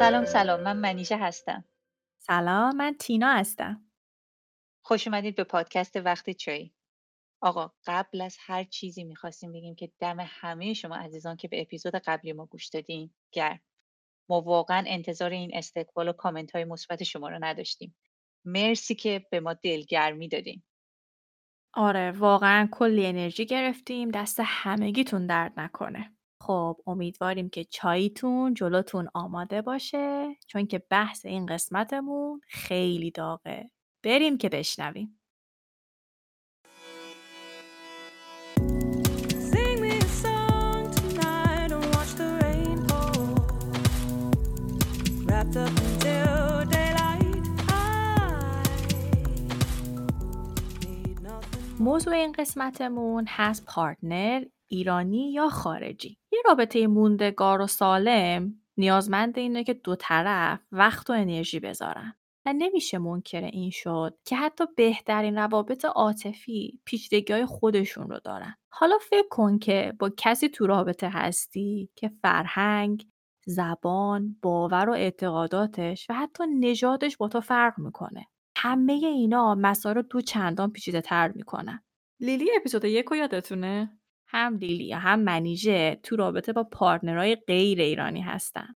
سلام سلام. من منیژه هستم. سلام من تینا هستم. خوش اومدید به پادکست وقتی چایی. آقا قبل از هر چیزی می‌خواستیم بگیم که دم همه شما عزیزان که به اپیزود قبلی ما گوش دادین گرم. ما واقعا انتظار این استقبال و کامنت های مثبت شما رو نداشتیم. مرسی که به ما دلگرمی دادین. آره واقعا کلی انرژی گرفتیم. دست همگیتون درد نکنه. خب امیدواریم که چاییتون جلوتون آماده باشه. چون که بحث این قسمتمون خیلی داغه. بریم که بشنویم. موضوع این قسمتمون هست پارتنر ایرانی یا خارجی یه رابطه موندگار و سالم نیازمند اینه که دو طرف وقت و انرژی بذارن و نمیشه منکر این شد که حتی بهترین روابط عاطفی پیچیدگی های خودشون رو دارن حالا فکر کن که با کسی تو رابطه هستی که فرهنگ زبان باور و اعتقاداتش و حتی نژادش با تو فرق می‌کنه همه اینا مسائل رو دو چندان پیچیده تر می‌کنن. لیلی اپیزود یک رو یادتونه؟ هم لیلی هم منیژه تو رابطه با پارتنرهای غیر ایرانی هستن.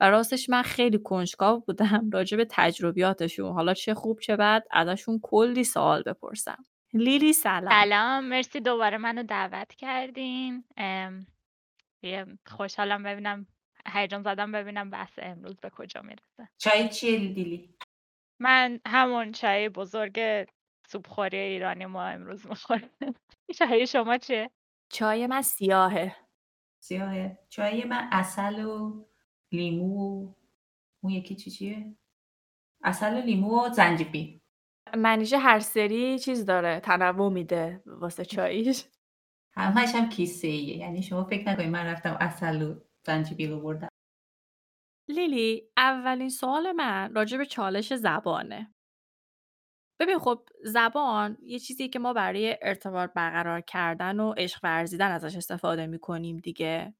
و راستش من خیلی کنجکاو بودم راجع به تجربیاتشون حالا چه خوب چه بد ازشون کلی سوال بپرسم. لیلی سلام. سلام مرسی دوباره منو دعوت کردین خوشحالم ببینم هیجان زدم ببینم بحث امروز به کجا می‌رسه چای چیه لیلی؟ من همون چای بزرگ سوپخوری ایرانی ما امروز می‌خورم چای شما چیه؟ چای من سیاهه. سیاهه چای من اصل و لیمو و اون یکی چی چیه؟ اصل و لیمو و زنجبیل منیژه هر سری چیز داره تنوع میده واسه چاییش. همش هم کیسه ایه یعنی شما فکر نکنید من رفتم اصل و زنجبیل آوردم لیلی اولین سوال من راجع به چالش زبانه. ببین خب زبان یه چیزی که ما برای ارتباط برقرار کردن و عشق ورزیدن ازش استفاده می‌کنیم دیگه.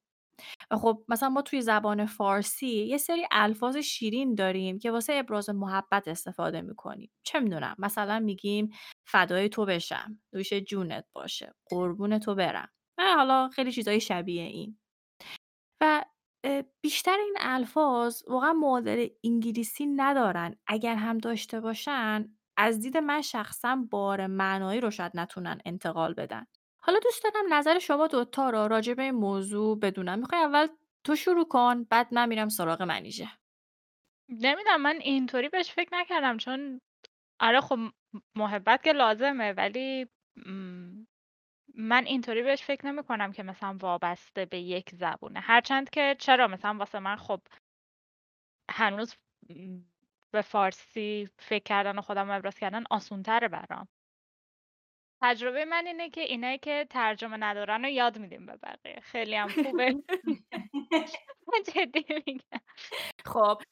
و خب مثلا ما توی زبان فارسی یه سری الفاظ شیرین داریم که واسه ابراز محبت استفاده می‌کنیم. چه می‌دونم مثلا میگیم فدای تو بشم، دوش جونت باشه، قربون تو برم. و حالا خیلی چیزای شبیه این. و بیشتر این الفاظ واقعا معادل انگلیسی ندارن اگر هم داشته باشن از دید من شخصا بار معنایی رو شاید نتونن انتقال بدن. حالا دوست دارم نظر شما دوتا رو راجع به این موضوع بدونم. می‌خوای اول تو شروع کن بعد من میرم سراغ منیژه. نمی‌دونم من اینطوری بهش فکر نکردم چون آره خب محبت که لازمه ولی من اینطوری بهش فکر نمی کنم که مثلا وابسته به یک زبونه. هرچند که چرا مثلا واسه من خب هنوز به فارسی فکر کردن و خودم ابراز کردن آسونتره برام. تجربه من اینه که اینایی که ترجمه ندارن رو یاد میدیم به بقیه. خیلی هم خوبه. جدی میگم. خب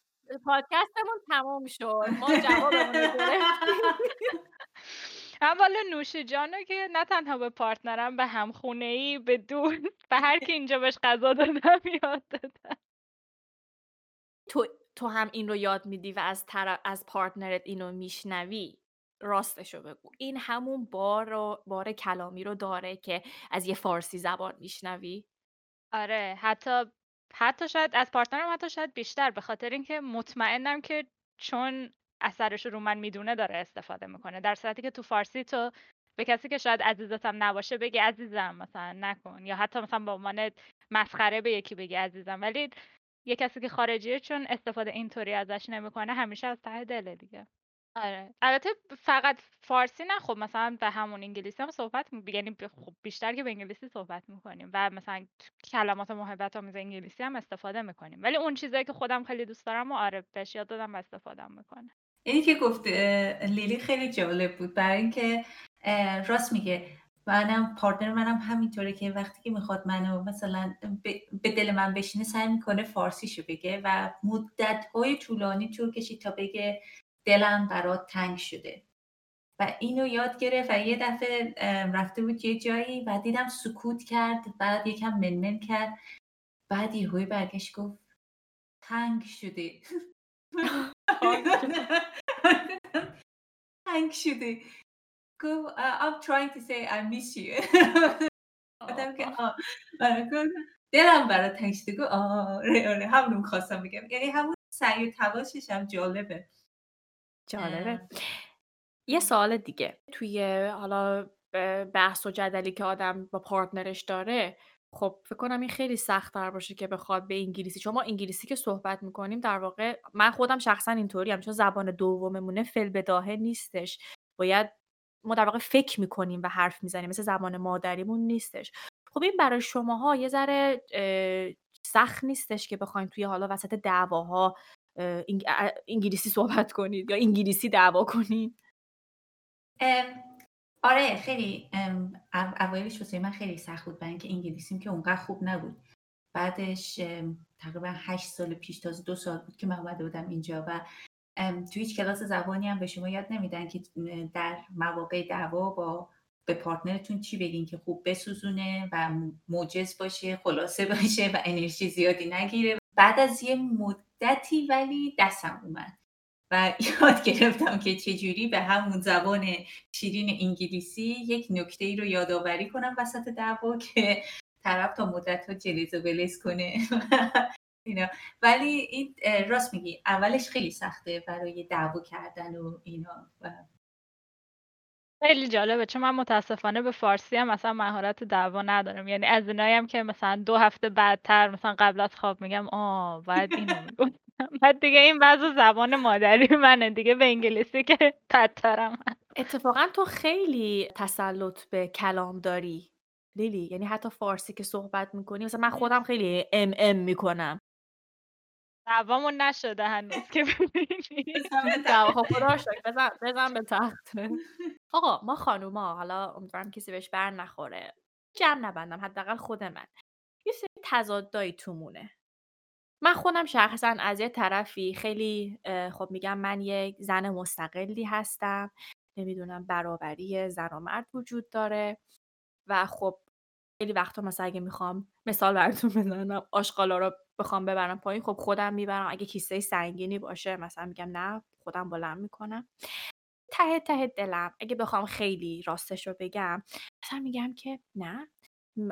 پادکستمون تموم شد. ما جوابمون والا نوش جانو که نه تنها به partner م به همخونه ای به دور به هر کی اینجا بهش غذا دادم یاد دادم. تو تو هم این رو یاد میدی و از طرف از partner ت اینو میشنوی راستشو بگو. این همون بار رو بار کلامی رو داره که از یه فارسی زبان میشنوی؟ آره حتی حتی شاید از پارتنرم حتی شاید بیشتر به خاطر اینکه مطمئنم که چون اثرش رو من می‌دونه داره استفاده می‌کنه. در صورتی که تو فارسی تو به کسی که شاید عزیزتم نباشه بگی عزیزم مثلا نکن. یا حتی مثلا به عنوان مسخره به یکی بگی عزیزم. ولی یه کسی که خارجیه چون استفاده اینطوری ازش نمی‌کنه همیشه از ته دله دیگه. آره. البته فقط فارسی نه. خب مثلا به همون انگلیسی هم صحبت. یعنی خب بیشتر که به انگلیسی صحبت می‌کنیم و مثلا کلمات محبت آمیز انگلیسی هم استفاده می‌کنیم. ولی اون چیزایی که خودم خیلی دوست دارم و آره بهش یاد دادم و استفاده می‌کنه. اینی که گفت لیلی خیلی جالب بود. برای اینکه راست میگه. منم پارتنر منم همینطوره که وقتی که می‌خواد منو مثلا به- دل من بشینه سعی می‌کنه فارسیشو بگه و مدت های طولانی طول کشید تا بگه دلم برات تنگ شده. و اینو یاد گرفت و یه دفعه رفته بود یه جایی و دیدم سکوت کرد بعد یکم منمن کرد. بعد یهویی برگشت گفت تنگ شده. تنگ شده. گفت "Uh, I'm trying to say I miss you. که آه آره، گفتم دلم برای تنگ شده آره آره همونو خواستم بگم یعنی همون سعی و تلاشش هم جالبه جالبه یه سوال دیگه توی حالا بحث و جدلی که آدم با پارتنرش داره خب فکر کنم این خیلی سخت تر باشه که بخواد به انگلیسی. چون ما انگلیسی که صحبت می‌کنیم در واقع من خودم شخصا اینطوری هم چون زبان دوممونه فل بداهه نیستش. باید ما در واقع فکر می‌کنیم و حرف می‌زنیم مثل زبان مادریمون نیستش. خب این برای شماها یه ذره سخت نیستش که بخواین توی حالا وسط دعواها اه، انگ- اه، انگلیسی صحبت کنید یا انگلیسی دعوا کنید؟ آره خیلی ام، او- اوایلش واسه من خیلی سخت بود برای اینکه انگلیسیم که اونقدر خوب نبود. بعدش تقریبا هشت سال پیش تازه دو سال بود که من اومده بودم اینجا و توی هیچ کلاس زبانی هم به شما یاد نمیدن که در مواقع دعوا با به پارتنرتون چی بگین که خوب بسوزونه و موجز باشه خلاصه باشه و انرژی زیادی نگیره. بعد از یه مدتی ولی دستم اومد و یاد گرفتم که چجوری به همون زبان شیرین انگلیسی یک نکته ای رو یادآوری کنم وسط دعوا که طرف تا مدت ها جلیز و بلیز کنه. اینا. ولی این راست میگی اولش خیلی سخته برای دعوا کردن و اینا و خیلی جالبه چون من متاسفانه به فارسی هم مثلا مهارت دعوا ندارم. یعنی از اینایی هم که مثلا دو هفته بعدتر مثلا قبل از خواب میگم آه باید اینو می‌گفتم. بعد دیگه این وضع زبان مادری منه دیگه به انگلیسی که بدترم. اتفاقا تو خیلی تسلط به کلام داری لیلی. یعنی حتی فارسی که صحبت می‌کنی مثلا من خودم خیلی ام ام می‌کنم. دعوامون نشده هنوز که ببینی خب خدا رو شکر. بزن بزن به تخت آقا ما خانوما حالا امیدوارم کسی بهش بر نخوره. جمع نبندم حداقل خود من. یه سری تضادایی تومونه. من خودم شخصا از یه طرفی خیلی خب میگم من یک زن مستقلی هستم. نمی‌دونم برابری زن و مرد وجود داره. و خب خیلی وقتا مثلا اگه می‌خوام مثال براتون بزنم آشغالا رو بخوام ببرم پایین خب خودم می‌برم. اگه کیسه سنگینی باشه مثلا میگم نه خودم بلند می‌کنم. ته ته دلم. اگه بخوام خیلی راستش رو بگم مثلا میگم که نه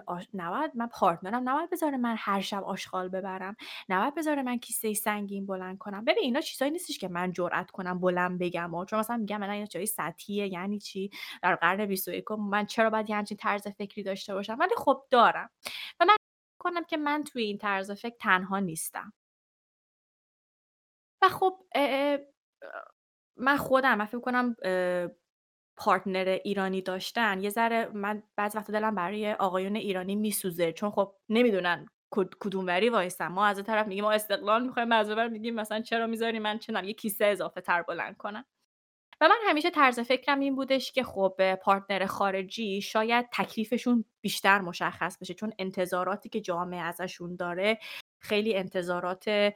آش- نباید من پارتنرم. نباید بذاره من هر شب آشغال ببرم. نباید بذاره من کیسه سنگین بلند کنم. ببین اینا چیزایی نیستش که من جرئت کنم بلند بگم و چون مثلا میگم من اینا چیزای سطحیه. یعنی چی؟ در قرن 21 من چرا باید یه همچین طرز فکری داشته باشم؟ ولی خب دارم. و من کنم که من توی این طرز فکر تنها نیستم. و خب من خودم من فکر کنم پارتنر ایرانی داشتن یه ذره من بعضی وقتا دلم برای آقایون ایرانی میسوزه. چون خب نمی‌دونن کد- کدوم وری وایسن ما از طرف میگیم ما استقلال می‌خوایم از ور میگیم مثلا چرا می‌ذاری من چنم؟ یه کیسه اضافه تر بلند کنم. و من همیشه طرز فکرم این بودش که خب پارتنر خارجی شاید تکلیفشون بیشتر مشخص بشه چون انتظاراتی که جامعه ازشون داره خیلی انتظارات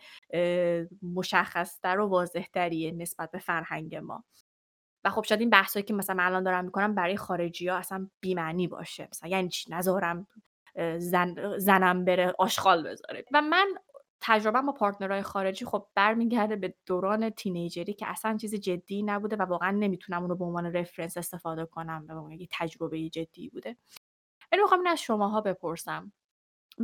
مشخصتر و واضحتریه نسبت به فرهنگ ما. و خب شاید این بحثایی که مثلا الان دارم می‌کنم برای خارجی ها اصلا بیمعنی باشه. مثلا یعنی چی؟ نذارم زن، زنم بره آشغال بذاره. و من تجربه با پارتنرهای خارجی خب برمیگرده به دوران تینیجری که اصلا چیز جدی نبوده و واقعا نمی‌تونم اونو به عنوان رفرنس استفاده کنم به عنوان یه تجربه جدی بوده. ولی می‌خوام این از شماها بپرسم.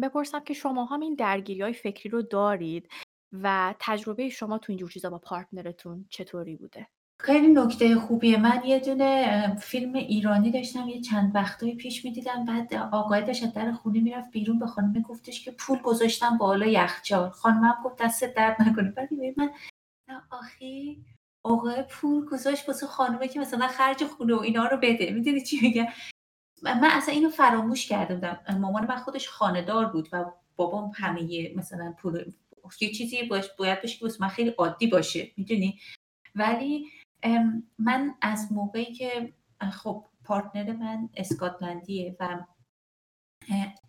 بپرسم که شماها این درگیری های فکری رو دارید و تجربه شما تو اینجور چیزا با پارتنرتون چطوری بوده؟ خیلی نکته خوبیه. من یه دونه فیلم ایرانی داشتم یه چند وقتایی پیش می‌دیدم. بعد آقای داشت در خونه می‌رفت بیرون به خانم گفتش که پول گذاشتم بالا یخچال. خانمم گفت دست درد نکنه. بعد من آخی آقای پول گذاشت واسه خانومه که مثلا خرج خونه و اینا رو بده. می‌دونی چی میگم؟ من اصلا اینو فراموش کرده بودم. مامان من خودش خانه‌دار بود و بابام همه مثلا پول یه چیزی باش باید باشه که من خیلی عادی باشه. می‌دونی؟ ولی من از موقعی که خب پارتنر من اسکاتلندیه و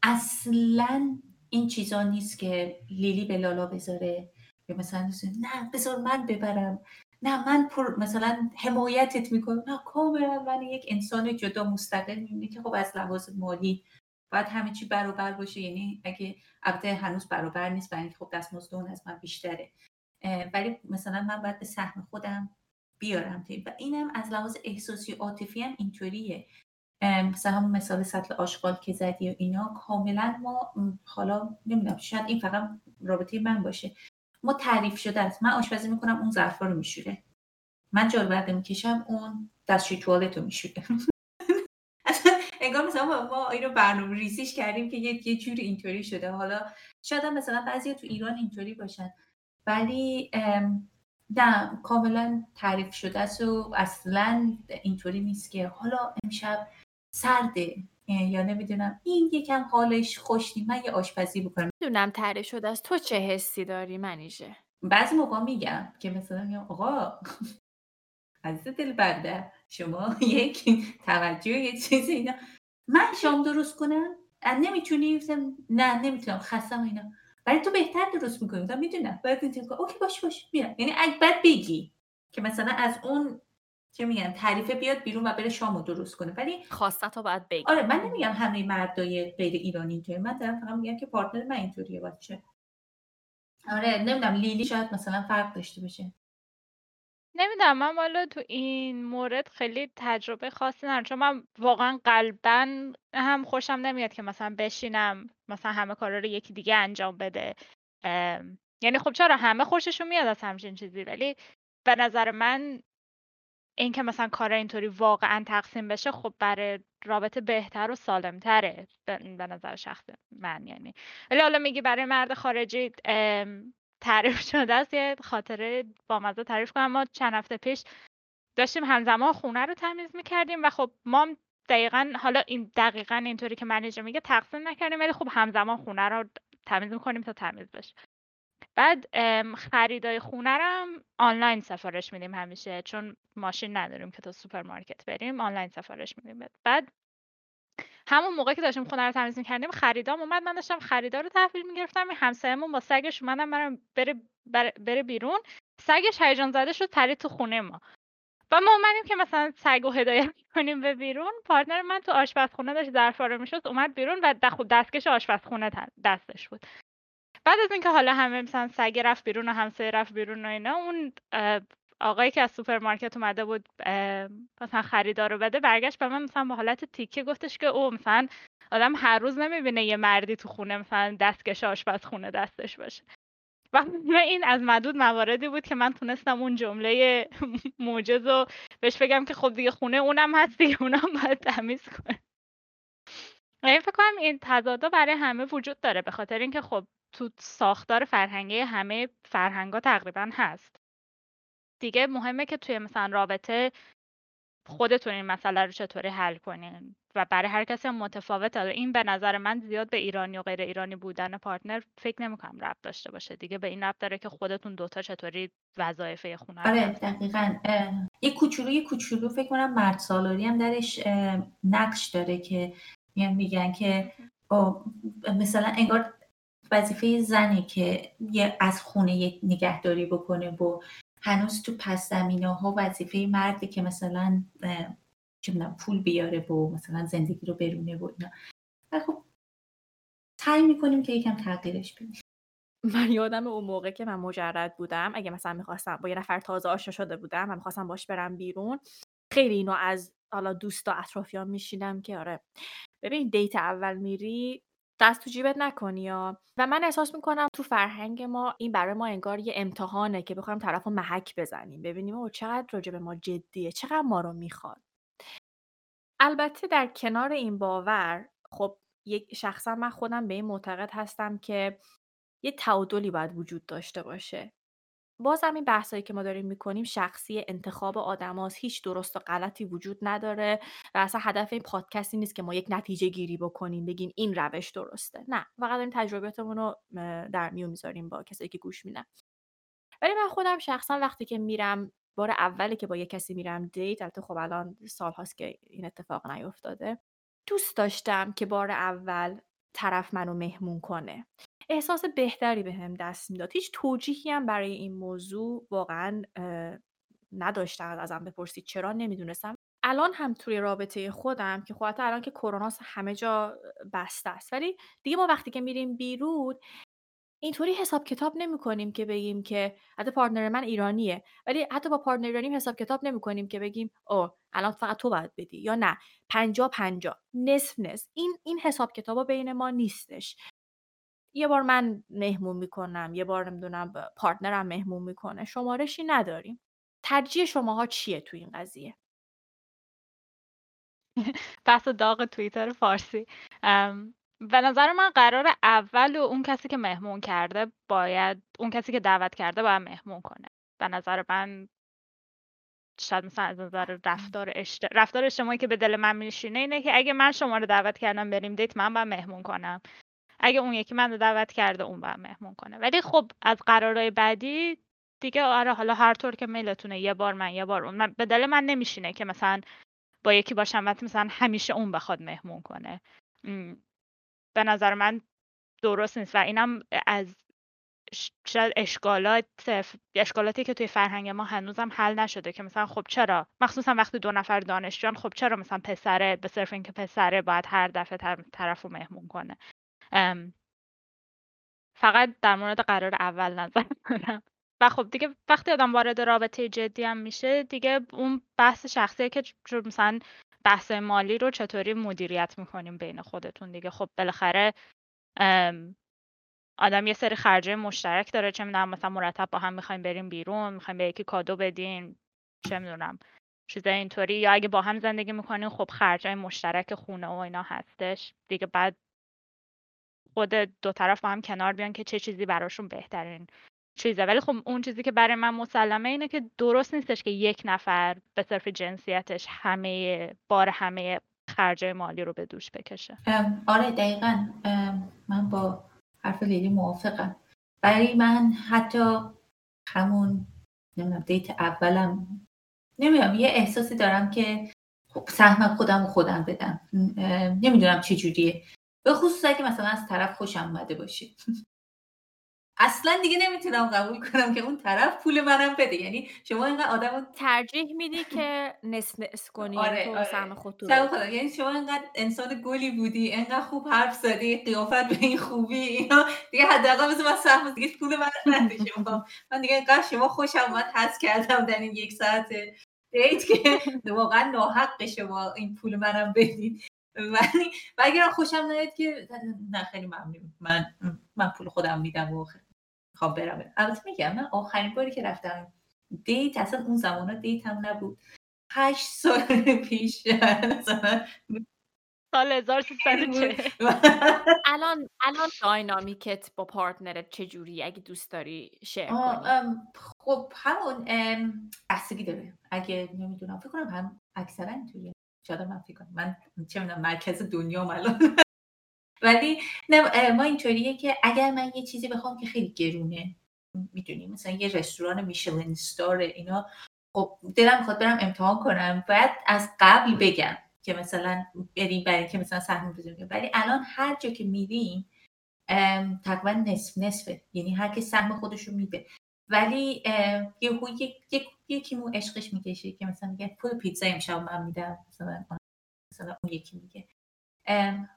اصلا این چیزا نیست که لیلی به لالا بذاره. یا مثلا نه بذار من ببرم. نه من پر مثلا حمایتت می‌کنم. نه کاملا من یک انسان جدا مستقل می‌بینه که خب از لحاظ مالی باید همه چی برابر باشه. یعنی اگه البته هنوز برابر نیست برای اینکه خب دستمزد اون از من بیشتره. ولی مثلا من باید به سهم خودم بیارم توی- و اینم از لحاظ احساسی عاطفی هم اینطوریه. مثلا همون مثال سطل آشغال که زدی و اینا کاملا ما حالا نمی‌دونم شاید این فقط رابطه من باشه. ما تعریف شده است. من آشپزی می‌کنم اون ظرفا رو میشوره. من جارو برده می‌کشم اون دستشوی توالت رو میشوره. انگار مثلا ما, اینو برنامه ریزیش کردیم که یه, یه جوری اینطوری شده. حالا شاید هم مثلا بعضی تو ایران اینطوری باشن. ولی نه کاملا تعریف شده است و اصلا اینطوری نیست که حالا امشب سرده. یا نمی‌دونم. این یکم حالش خوش نیست من یه آشپزی بکنم. می‌دونم تعریف شده از تو چه حسی داری منیژه؟ بعضی موقع میگم که مثلا میگم آقا عزیز دل برده شما یک توجه یه چیزی اینا. من شام درست کنم؟ نمی‌تونی؟ نه نمی‌تونم. خستم اینا. ولی تو بهتر درست می‌کنی. گفتم می‌دونم باید اینطوری اوکی باش باش. میرم. یعنی اگه بعد بگی که مثلا از اون چه میگن تعریفه بیاد بیرون و بره شامو درست کنه. ولی خواستت رو باید بگی. آره من نمیگم همه مردای غیر ایرانی اینطوری. من دارم فقط میگم که پارتنر من اینطوریه بچه آره نمی‌دونم لیلی شاید مثلا فرق داشته باشه. نمی‌دونم من والا تو این مورد خیلی تجربه خاصی ندارم چون من واقعا قلبا هم خوشم نمیاد که مثلا بشینم مثلا همه کارا رو یکی دیگه انجام بده. یعنی خب چرا همه خوششون میاد از همچین چیزی ولی به نظر من این که مثلا کار اینطوری واقعا تقسیم بشه خب برای رابطه بهتر و سالمتره به نظر شخص من یعنی. ولی حالا میگی برای مرد خارجی تعریف شده است یه خاطره با مزه تعریف کنم. ما چند هفته پیش داشتیم همزمان خونه رو تمیز می‌کردیم و خب ما دقیقا حالا این دقیقا اینطوری که منیجر میگه تقسیم نکردیم ولی خب همزمان خونه رو تمیز می‌کنیم تا تمیز بشه. بعد خریدای خونه رو هم آنلاین سفارش میدیم همیشه چون ماشین نداریم که تا سوپرمارکت بریم آنلاین سفارش میدیم بعد همون موقع که داشتیم خونه رو تمیز می‌کردیم خریدام اومد من داشتم خریدا رو تحویل می‌گرفتم این همسایه‌مون با سگش اومدن برم بره, بره, بره بیرون. سگش هیجان زده شد پرید تو خونه ما. و ما اومدیم که مثلا سگ رو هدایت کنیم به بیرون. partner من تو آشپزخونه داشت ظرفا رو می‌شست اومد بیرون و دستکش آشپزخونه دستش بود. بعد از اینکه حالا همه مثلا سگ رفت بیرون و همسایه رفت بیرون و اینا اون آقایی که از سوپرمارکت اومده بود مثلا خریدا رو بده برگشت به من مثلا با حالت تیکه گفتش که او مثلا آدم هر روز نمی‌بینه یه مردی تو خونه مثلا دستکش آشپزخونه دستش باشه. و این از معدود مواردی بود که من تونستم اون جمله موجز رو بهش بگم که خب دیگه خونه اونم هست دیگه اونم باید تمیز کنه. این فکر کنم این تضادا برای همه وجود داره به خاطر اینکه خب تو ساختار فرهنگی همه فرهنگا تقریبا هست. دیگه مهمه که توی مثلا رابطه خودتون این مسئله رو چطوری حل کنین و برای هر کسی متفاوته این به نظر من زیاد به ایرانی و غیر ایرانی بودن پارتنر فکر نمی‌کنم ربط داشته باشه. دیگه به این ربط داره که خودتون دوتا چطوری وظایف خونه آره دقیقا یه کوچولو یه کوچولو فکر کنم مرد سالاری هم درش نقش داره که میگن میگن که مثلا انگار وظیفه زنه که یه از خونه نگهداری بکنه و هنوز تو پس زمینه ها وظیفه مردی که مثلا چه پول بیاره و مثلا زندگی رو برونه و اینا. و خب سعی می‌کنیم که یکم تغییرش بدیم. من یادم اون موقع که من مجرد بودم اگه مثلا می‌خواستم با یه نفر تازه آشنا شده بودم و می‌خواستم باش برم بیرون خیلی اینو از حالا دوستا اطرافیان میشیدم که آره ببین دیت اول میری دست تو جیبت نکنی یا؟ و من احساس می‌کنم تو فرهنگ ما این برای ما انگار یه امتحانه که بخوایم طرف رو محک بزنیم. ببینیم او چقدر راجع به ما جدیه چقدر ما رو می‌خواد. البته در کنار این باور خب یک شخصا من خودم به این معتقد هستم که یه تعادلی باید وجود داشته باشه. بازم این بحثایی که ما داریم می‌کنیم شخصی انتخاب آدماست. هیچ درست و غلطی وجود نداره و اصلا هدف این پادکستی نیست که ما یک نتیجه گیری بکنیم بگیم این روش درسته. نه فقط داریم تجربیاتمون رو در میون می‌ذاریم با کسایی که گوش میدن. ولی من خودم شخصا وقتی که میرم بار اولی که با یه کسی میرم دیت البته خب الان سال هاست که این اتفاق نیفتاده دوست داشتم که بار اول طرف منو مهمون کنه. احساس بهتری بهم دست می‌داد. هیچ توجیهی هم برای این موضوع واقعا اه، نداشتم ازم بپرسید. چرا؟ نمی‌دونستم. الان هم توی رابطه خودم که خب حتی الان که کروناست همه جا بسته است. ولی دیگه ما وقتی که میریم بیرون اینطوری حساب کتاب نمی‌کنیم که بگیم که حتی پارتنر من ایرانیه. ولی حتی با پارتنر ایرانیم حساب کتاب نمی‌کنیم که بگیم اوه الان فقط تو باید بدی. یا نه. 50 50 نصف نصف. این این حساب کتابا بین ما نیستش. یه بار من مهمون می‌کنم یه بار نمی‌دونم پارتنرم مهمون می‌کنه شمارشی نداریم. ترجیح شماها چیه تو این قضیه؟ بحث داغ توییتر فارسی. به نظر من قرار اول و اون کسی که مهمون کرده باید اون کسی که دعوت کرده باید مهمون کنه. به نظر من شاید مثلا از نظر رفتار اجت... رفتار اجتماعی که به دل من میشینه اینه که اگه من شما رو دعوت کردم بریم دیت من باید مهمون کنم. اگه اون یکی من دعوت کرده اون باید مهمون کنه. ولی خب از قرارهای بعدی دیگه آره حالا هر طور که میلتونه یه بار من یه بار اون. من به دل من نمیشینه که مثلا با یکی باشم و مثلا همیشه اون بخواد مهمون کنه. به نظر من درست نیست. و اینم از شاید اشکالات اشکالاتی که توی فرهنگ ما هنوزم حل نشده که مثلا خب چرا؟ مخصوصا وقتی دو نفر دانشجوان خب چرا مثلا پسره به صرف اینکه پسره باید هر دفعه طر- طرف رو مهمون کنه؟ ام، فقط در مورد قرار اول نظر دارم و خب دیگه وقتی آدم وارد رابطه جدی هم میشه دیگه اون بحث شخصیه که مثلا بحث مالی رو چطوری مدیریت می‌کنیم بین خودتون دیگه. خب بالاخره آدم یه سری خرجه مشترک داره. چه می‌دونم مثلا مرتب با هم می‌خوایم بریم بیرون می‌خوایم به یکی کادو بدین چه می‌دونم چیزای اینطوری. یا اگه با هم زندگی می‌کنین خب خرجای مشترک خونه و اینا هستش. دیگه بعد خود دو طرف با هم کنار بیان که چه چیزی براشون بهترین چیزه. ولی خب اون چیزی که برای من مسلمه اینه که درست نیستش که یک نفر به صرف جنسیتش همه بار همه خرجای مالی رو به دوش بکشه. آره دقیقا. من با حرف لیلی موافقم. برای من حتی همون نمی‌دونم دیت اولم نمی‌دونم یه احساسی دارم که خب سهم خودم و خودم بدم. نمی‌دونم چه جوریه. به خصوص اگه مثلا از طرف خوشم اومده باشه. اصلا دیگه نمی‌تونم قبول کنم که اون طرف پول منم بده. یعنی شما اینقدر آدم ترجیح میدی که نصف نصف کنی یعنی آره تو آره. سهم خدا یعنی شما انقدر انسان گلی بودی انقدر خوب حرف زدی قیافت به این خوبی اینا. دیگه حداقل مثل من سهم دیگه پول من رو نده شما. من دیگه انقدر شما خوشم اومد حس کردم در این یک ساعت date که واقعا ناحق شما این پول منم بدید. ولی و اگر خوشم نیاد که نه خیلی ممنون. من من پول خودم میدم و می‌خوام برم. البته میگم من آخرین باری که رفتم date اصلا اون زمان date هم نبود. هشت سال پیش. مثلا سال بود 1340 الان الان dynamic ت با partner ت چجوری؟ اگه دوست داری share کنی. خب همون ام، بستگی داره. اگه نمی‌دونم فکر کنم هم اکثرا اینطوریه. شاید من فکر من چه می‌دونم مرکز دنیا الان. ولی نه ما اینطوریه که اگر من یه چیزی بخوام که خیلی گرونه می‌دونی مثلا یه رستوران میشلن ستار اینا خب دلم می‌خواد برم امتحان کنم. باید از قبل بگم که مثلا بریم برای که مثلا سهم بزنیم ولی الان هر جا که میریم تقریبا نصف نصفه. یعنی هر کی سهم خودش رو میده. ولی یهو یک یک یکیمون عشقش می‌کشه که مثلا میگه پول پیتزا امشب من میدم مثلا مثلا اون یکی میگه.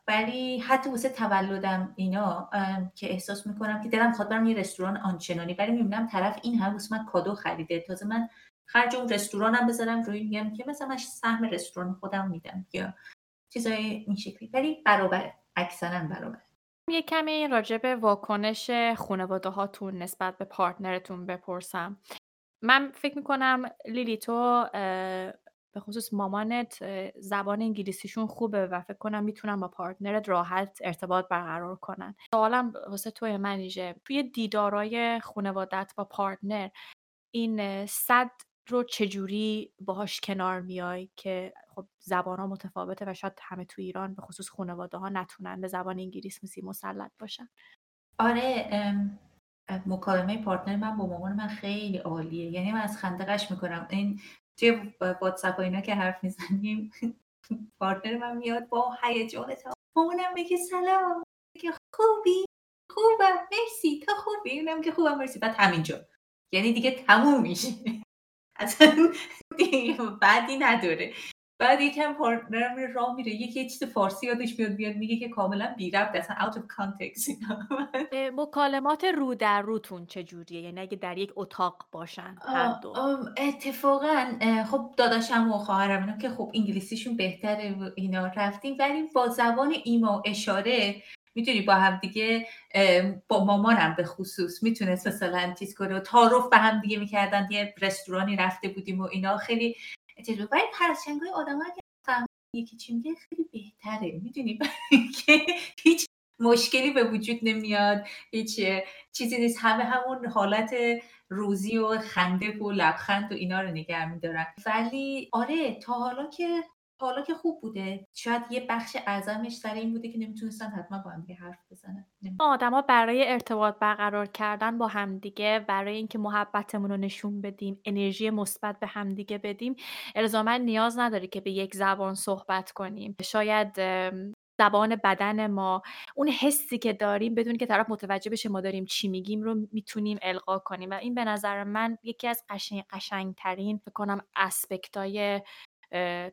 ولی حتی واسه تولدم اینا که احساس می‌کنم که دلم می‌خواد برم یه رستوران آنچنانی ولی می‌بینم طرف این هم واسه من کادو خریده. تازه من خرج اون رستورانم بذارم روی میگم که مثلا من سهم رستوران خودم میدم یا چیزای این شکلی. ولی برابر اکثرا برابر. یه کمی راجع به واکنش خانواده هاتون نسبت به partner تون بپرسم. من فکر می‌کنم لیلی تو به خصوص مامانت زبان انگلیسیشون خوبه و فکر کنم می‌تونن با partner ت راحت ارتباط برقرار کنن. سوالم واسه توی منیژه توی دیدارای خانوادت با partner این صد رو چجوری باهاش کنار میای که خب زبان ها متفاوته و شاید همه تو ایران به خصوص خانواده ها نتونن به زبان انگلیسی مسلط باشن؟ آره مکالمه پارتنر من با مامان من خیلی عالیه. یعنی من از خنده قش می‌کنم. این توی واتساپ و اینا که حرف می‌زنیم پارتنر من میاد با هیجان تا مامانم میگه سلام. میگه خوبی؟ خوبم. مرسی. تا خوبی؟ اونم که خوبم مرسی. بعد همینجا. یعنی دیگه تموم میشه. اصلا بعدی نداره. بعد یکم پارتنرم میره راه میره. یکی یه چیز فارسی یادش میاد میاد میگه که کاملا بی ربط اصلا out of context. مکالمات رو در روتون چجوریه یعنی اگه در یک اتاق باشن هر دو. اتفاقا خب داداشم و خواهرم اینا که خب انگلیسیشون بهتره و اینا رفتیم. ولی با زبان ایما و اشاره می‌دونی با هم دیگه با مامانم به خصوص می‌تونست مثلا چیز کنه و تعارف به هم دیگه می‌کردن یه رستورانی رفته بودیم و اینا. خیلی بود. ولی پرسشنگای آدم فهمن یکی چی میگه خیلی بهتره. می‌دونی؟ که هیچ مشکلی به وجود نمیاد. هیچ چیزی نیست. همه همون حالت روزی و خنده و لبخند و اینا رو نگه میدارن. ولی آره تا حالا که حالا که خوب بوده. شاید یه بخش اعظمش سر این بوده که نمی‌تونستن حتما با هم حرف بزنن. آدما برای ارتباط برقرار کردن با همدیگه برای اینکه محبتمون رو نشون بدیم انرژی مثبت به همدیگه بدیم الزاما نیاز نداره که به یک زبان صحبت کنیم. شاید زبان بدن ما اون حسی که داریم بدون که طرف متوجه بشه ما داریم چی میگیم رو می‌تونیم القا کنیم. و این به نظر من یکی از قشنگ قشنگترین فکر کنم اسپکتای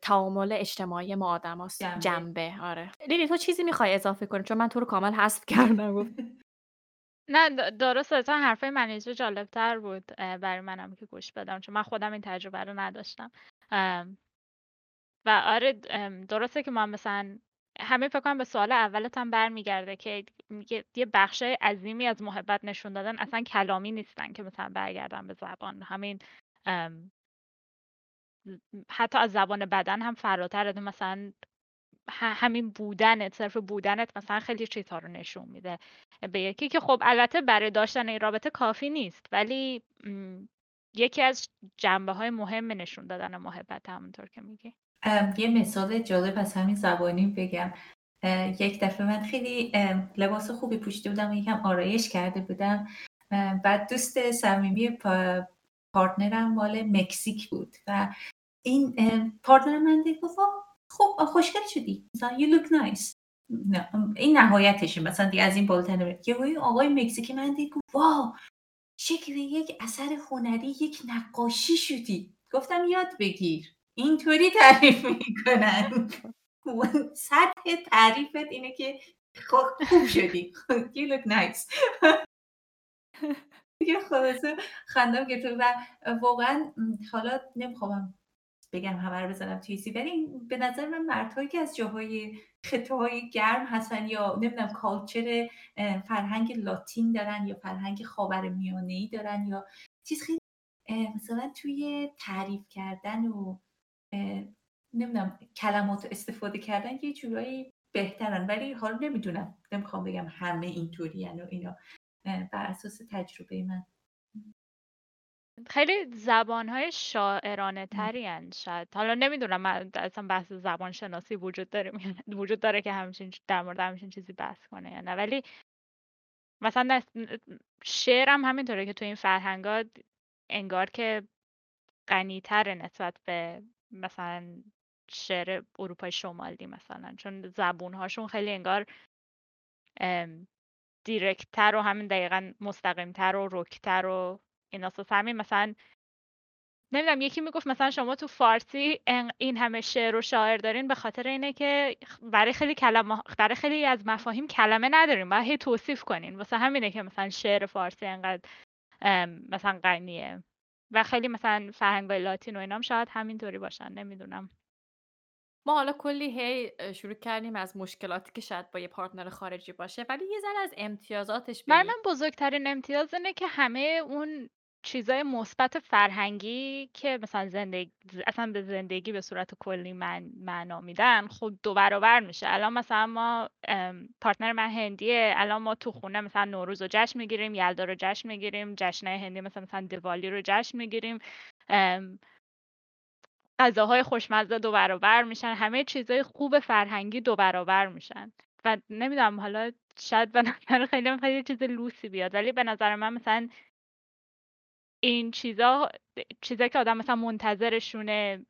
تعامل اجتماعی ما آدم جنبه. جنبه. آره. لیلی تو چیزی می‌خوای اضافه کنی؟ چون من تو رو کامل حذف کردم. نه د- درسته. اصلا حرفای منیژه جالبتر بود برای منم که گوش بدم. چون من خودم این تجربه رو نداشتم. و آره درسته که ما مثلا همه فکر کنم به سوال اولت هم برمیگرده که میگه یه بخش عظیمی از محبت نشون دادن اصلا کلامی نیستن که مثلا برگردن به زبان. همین حتی از زبان بدن هم فراتره. مثلا همین بودنت صرف بودنت مثلا خیلی چیزها رو نشون میده. به یکی که خب البته برای داشتن این رابطه کافی نیست ولی یکی از جنبه های مهم نشون دادن محبت همونطور که میگی. یه مثال جالب از همین زبانی بگم. یک دفعه من خیلی لباس خوبی پوشیده بودم و یکم آرایش کرده بودم. بعد دوست صمیمی pa- partner م مال مکزیک بود و این ام، partner من دید گفت "آه، خب خوشگل شدی. مثلا you look nice. این نهایتشه. مثلا دیگه از این بالاتر یهو این آقای مکزیکی من گفت واو شکل یک اثر هنری یک نقاشی شدی. گفتم یاد بگیر. اینطوری تعریف می‌کنن. سطح تعریفت اینه که خب خوب شدی. You look nice. دیگه خلاصه خندم گرفته و واقعا حالا نمی‌خوام بگم همه رو بزنم توی سی ولی به نظر من مردهایی که از جاهای خطه های گرم هستن یا نمی‌دونم کالچر فرهنگ لاتین دارن یا فرهنگ خاور ای دارن یا چیز خیلی مثلا توی تعریف کردن و نمی‌دونم کلمات استفاده کردن یه جورایی بهترن. ولی حالا نمی‌دونم نمی‌خوام بگم همه اینطوری و اینا. بر اساس تجربه من. خیلی زبانهای شاعرانه تری شاید. حالا نمی‌دونم من اصلا بحث زبان شناسی وجود داره وجود داره که همچین در مورد همچین چیزی بحث کنه یا نه. ولی مثلا نس- شعرم همینطوره که تو این فرهنگات انگار که غنی‌تره نسبت به مثلا شعر اروپای شمالی مثلا. چون زبون‌هاشون خیلی انگار ام، دیرکت‌تر و همین دقیقا مستقیمتر و رکتر و واسه همین مثلا نمی‌دونم یکی می‌گفت مثلا شما تو فارسی این همه شعر و شاعر دارین به خاطر اینه که برای خیلی کلمه برای خیلی از مفاهیم کلمه نداریم باید هی توصیف کنین. واسه همینه که مثلا شعر فارسی انقدر مثلا غنیه. و خیلی مثلا فرهنگای لاتین و اینام شاید همینطوری باشن نمی‌دونم. ما حالا کلی هی شروع کردیم از مشکلاتی که شاید با یه پارتنر خارجی باشه ولی یه ذره از امتیازاتش بگیم من بزرگترین امتیاز اینه که همه اون چیزای مثبت فرهنگی که مثلا زندگی اصلا به زندگی به صورت کلی من معنا میدن خب دو برابر میشه. الان مثلا ما پارتنر من هندیه الان ما تو خونه مثلا نوروز رو جشن می‌گیریم یلدا رو جشن می‌گیریم جشنهای هندی مثلا مثلا دیوالی رو جشن می‌گیریم. غذاهای خوشمزه دو برابر میشن. همه چیزای خوب فرهنگی دو برابر میشن. و نمی‌دونم حالا شاید به نظر خیلی خیلی چیز لوسی بیاد ولی به نظر من مثلا این چیزا چیزایی که آدم مثلا منتظرشونه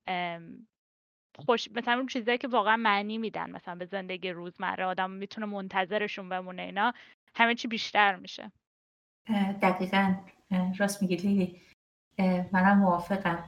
خوش مثلا چیزایی که واقعا معنی میدن مثلا به زندگی روزمره آدم می‌تونه منتظرشون بمونه اینا همه چی بیشتر میشه. دقیقا. راست میگی لیلی. منم موافقم.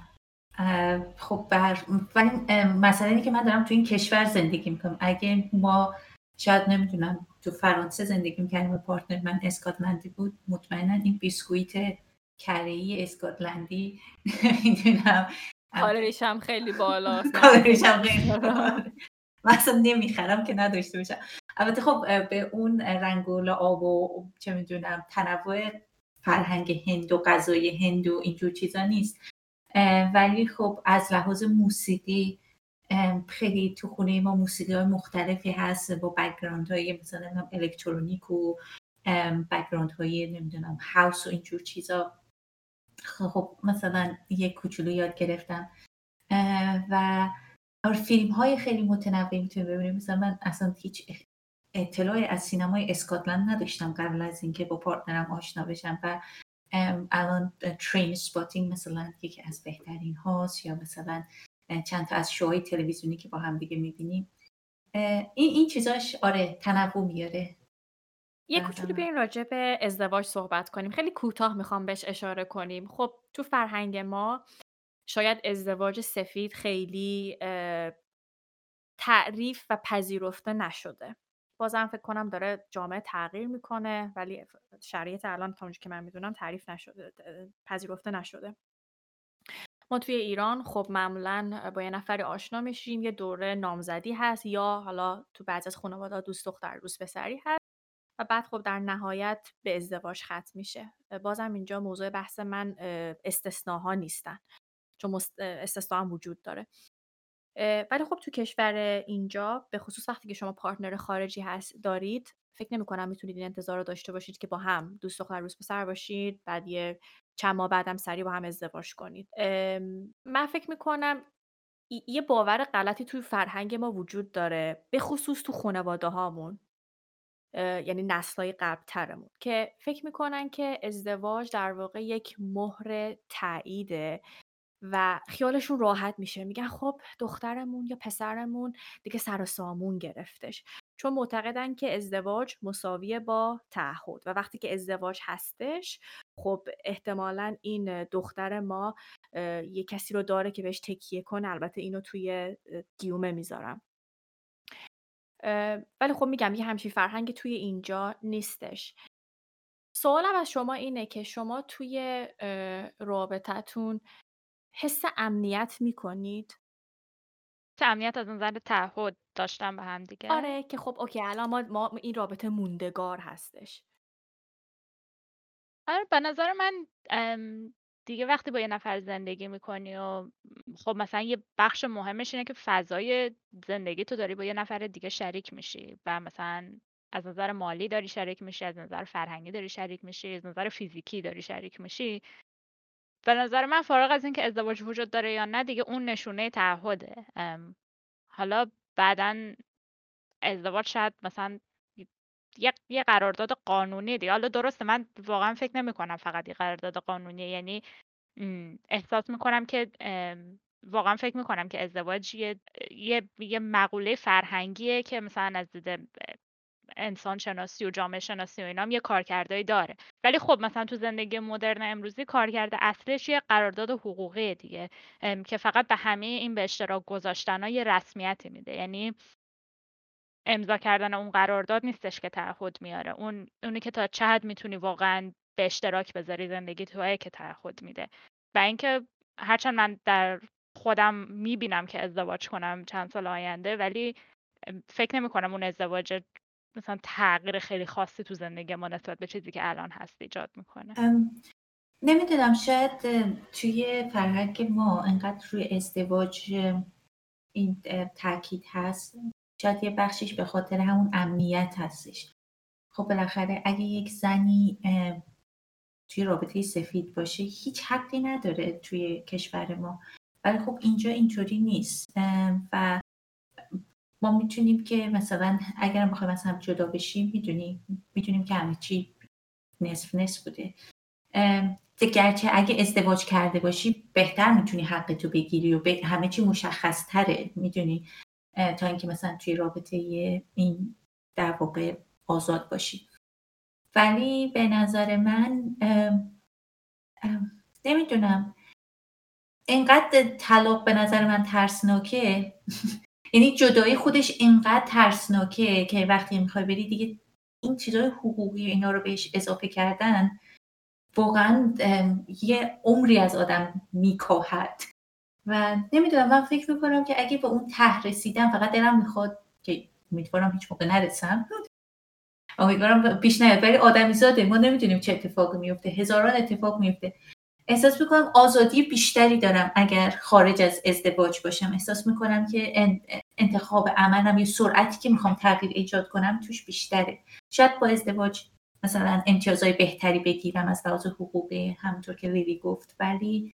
خب بر ولی مسئله اینه که من دارم تو این کشور زندگی می‌کنم. اگه ما شاید نمی‌دونم تو فرانسه زندگی می‌کردیم و partner من اسکاتلندی بود مطمئنا این بیسکویت کره اسکاتلندی. نمی‌دونم کالریش هم خیلی بالاست. کالریش هم خیلی بالاست. من اصلا نمی‌خرم که نداشته باشم. البته خب به اون رنگ و آب و چه می‌دونم تنوع فرهنگ هند و غذای هند و اینجور چیزا نیست. ولی خب از لحاظ موسیقی خیلی تو خونه ما موسیقی های مختلفی هست با background های مثلا الکترونیک و background های نمی‌دونم house و اینجور چیزا. خب مثلا یک کوچولو یاد گرفتم. و آره، فیلم های خیلی متنوعی می‌تونیم ببینیم. مثلا من اصلا هیچ اطلاعی از سینمای اسکاتلند نداشتم قبل از اینکه با partner م آشنا بشم. و الان Trainspotting مثلا یکی از بهترین هاست یا مثلا چند تا از شوهای تلویزیونی که با هم دیگه می‌بینیم. این این چیزاش آره تنوع میاره یه کوچولو. بیاین راجع به ازدواج صحبت کنیم. خیلی کوتاه می‌خوام بهش اشاره کنیم. خب تو فرهنگ ما شاید ازدواج سفید خیلی تعریف و پذیرفته نشده. بازم فکر کنم داره جامعه تغییر می‌کنه ولی شرایط الان تا که من می‌دونم تعریف نشده پذیرفته نشده. ما توی ایران خب معمولا با یه نفری آشنا میشیم یه دوره نامزدی هست یا حالا تو بعضی از خانواده دوست دختر دوست پسری هست. بعد خب در نهایت به ازدواج ختم میشه. بازم اینجا موضوع بحث من اه، استثناها نیستن چون مست- استثنا هم وجود داره. ولی خب تو کشور اینجا به خصوص وقتی که شما پارتنر خارجی هست دارید فکر نمی کنم می‌تونید این انتظار رو داشته باشید که با هم دوست دختر دوست پسر باشید بعد یه چند ماه بعدم سریع با هم ازدواج کنید. من فکر می‌کنم یه باور غلطی توی فرهنگ ما وجود داره به خصوص تو خانواده هامون یعنی نسل‌های قبل‌ترمون که فکر می‌کنن که ازدواج در واقع یک مهر تاییده و خیالشون راحت میشه. میگن خب دخترمون یا پسرمون دیگه سر و سامون گرفتش. چون معتقدن که ازدواج مساویه با تعهد و وقتی که ازدواج هستش خب احتمالا این دختر ما یه کسی رو داره که بهش تکیه کنه. البته اینو توی گیومه می‌ذارم. ولی خب میگم یه همچین فرهنگی توی اینجا نیستش. سوالم از شما اینه که شما توی رابطتون حس امنیت می‌کنید؟ چه امنیت از نظر تعهد داشتن به هم دیگه؟ آره که خب اوکی الان ما, ما این رابطه موندگار هستش. آره به نظر من دیگه وقتی با یه نفر زندگی می‌کنی و خب مثلا یه بخش مهمش اینه که فضای زندگی تو داری با یه نفر دیگه شریک میشی و مثلا از نظر مالی داری شریک میشی از نظر فرهنگی داری شریک میشی از نظر فیزیکی داری شریک میشی. به نظر من فارغ از اینکه ازدواج وجود داره یا نه دیگه اون نشونه تعهده. حالا بعدا ازدواج شاید مثلا یه یه قرارداد قانونی دیگه. حالا درسته من واقعا فکر نمی کنم فقط یه قرارداد قانونی یعنی احساس می‌کنم که واقعا فکر می‌کنم که ازدواج یه یه, یه مقوله فرهنگیه که مثلا از دید انسان شناسی و جامعه شناسی و اینا هم یه کارکردهایی داره. ولی خب مثلا تو زندگی مدرن امروزی کارکرد اصلش یه قرارداد حقوقی دیگه که فقط به همه این به اشتراک گذاشتن یه رسمیتی میده. یعنی امضا کردن اون قرارداد نیستش که تعهد میاره. اون اونی که تا چه حد می‌تونی واقعا به اشتراک بذاری زندگی توه که تعهد میده. و اینکه هرچند من در خودم می‌بینم که ازدواج کنم چند سال آینده ولی فکر نمی کنم اون ازدواج مثلا تغییر خیلی خاصی تو زندگی ما نسبت به چیزی که الان هست ایجاد می‌کنه. نمی‌دونم شاید توی فرهنگ ما انقدر روی ازدواج این تاکید هست. شاید یه بخشش به خاطر همون امنیت هستش. خب بالاخره اگه یک زنی توی رابطه سفید باشه هیچ حقی نداره توی کشور ما. ولی خب اینجا اینطوری نیست. و ما می‌تونیم که مثلا اگر بخوایم هم جدا بشیم می‌دونیم می‌دونیم که همه چی نصف نصف بوده. گرچه اگه ازدواج کرده باشی بهتر می‌تونی حق تو بگیری و همه چی مشخص تره می‌دونی؟ تا اینکه مثلا توی رابطه این در واقع آزاد باشی. ولی به نظر من نمی‌دونم. اینقدر طلاق به نظر من ترسناکه. یعنی جدایی خودش اینقدر ترسناکه که وقتی می‌خوای بری دیگه این چیزای حقوقی اینا رو بهش اضافه کردن واقعا یه عمری از آدم میکاهد. و نمی‌دونم من فکر می‌کنم که اگه به اون ته رسیدم فقط دلم می‌خواد که امیدوارم هیچ موقع نرسم. امیدوارم پیش نیاد. ولی آدمی زاده ما نمی‌دونیم چه اتفاقی میفته هزاران اتفاق میفته احساس می‌کنم آزادی بیشتری دارم اگر خارج از ازدواج باشم. احساس می‌کنم که ان- انتخاب عملم یا سرعتی که می‌خوام تغییر ایجاد کنم توش بیشتره. شاید با ازدواج مثلا امتیازهای بهتری بگیرم از لحاظ حقوقی همونطور که لیلی گفت. ولی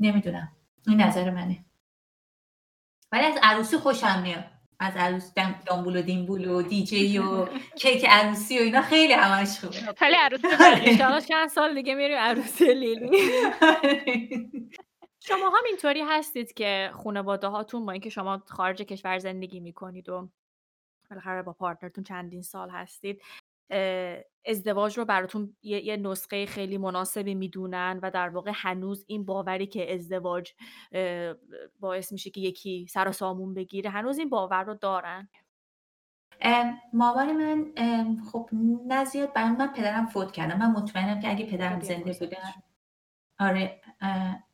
نمی‌دونم. این نظر منه. ولی از عروسی خوشم میاد. از عروس دامبول و دیمبول و دیجی و کیک عروسی و اینا خیلی همش خوبه. خیلی عروسی انشاءالله چند سال دیگه میریم عروسی لیلی. شما هم اینطوری هستید که خانواده هاتون با اینکه شما خارج کشور زندگی می‌کنید و بالاخره با پارتنرتون چندین سال هستید ازدواج رو براتون یه, یه نسخه خیلی مناسبی می‌دونن و در واقع هنوز این باوری که ازدواج باعث میشه که یکی سر و سامون بگیره هنوز این باور رو دارن؟ ام، مامان من خب نه زیاد برای من پدرم فوت کردم من مطمئنم که اگه پدرم زنده. بودن آره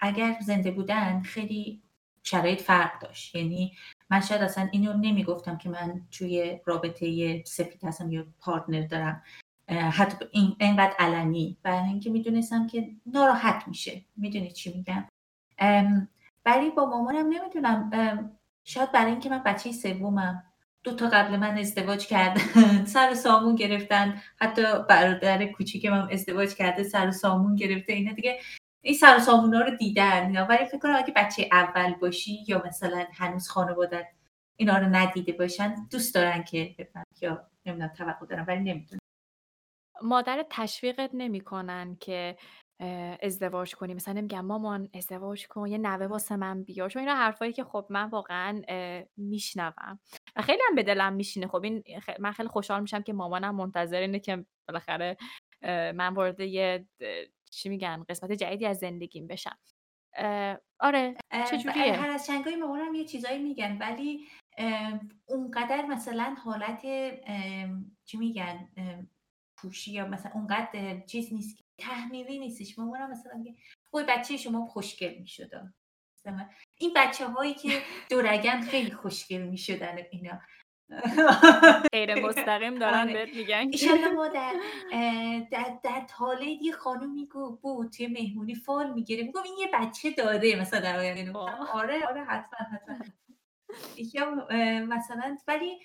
اگر زنده بودن خیلی شرایط فرق داشت. یعنی من شاید اصلا اینو نمی‌گفتم که من توی رابطه سفید هستم یا پارتنر دارم. حتی این اینقدر علنی. برای اینکه می‌دونستم که ناراحت میشه. می‌دونی چی میگم؟ ولی با مامانم نمی‌دونم. شاید برای اینکه من بچه سومم. دو تا قبل من ازدواج کردن. سر سامون گرفتن. حتی برادر کوچیکم هم ازدواج کرده سر سامون گرفته اینا دیگه. این سر و سامونا رو دیدن ولی فکر کنم اگه بچه اول باشی یا مثلا هنوز خانوادت اینا رو ندیده باشن دوست دارن که ببینن یا نمی‌دونم توقع دارن ولی نمی‌دونم مادر تشویقت نمی‌کنن که ازدواج کنی. مثلا نمیگم مامان ازدواج کن یه نوه واسه من بیار. چون اینا حرفایی که خب من واقعا میشنوم. و خیلی هم به دلم میشینه. خب این خ- من خیلی خوشحال میشم که مامانم منتظر اینه که بالاخره من وارد یه چی میگن قسمت جدیدی از زندگیم بشم. آره چجوریه؟ هر از چنگای مامانم یه چیزایی میگن ولی اونقدر مثلا حالت چی میگن پوشی یا مثلا اونقدر چیز نیست که تحمیلی نیستش. مامانم مثلا میگه وای بچه شما خوشگل می‌شد این بچه هایی که دورگن خیلی خوشگل می‌شدن اینا. غیر مستقیم دارن آره. بهت میگن ایشالله ما در در, در تالید یه خانومی بود توی مهمونی فال می‌گیره میگم این یه بچه داره مثلا در آینده. آره آره حتما حتما. یا مثلا ولی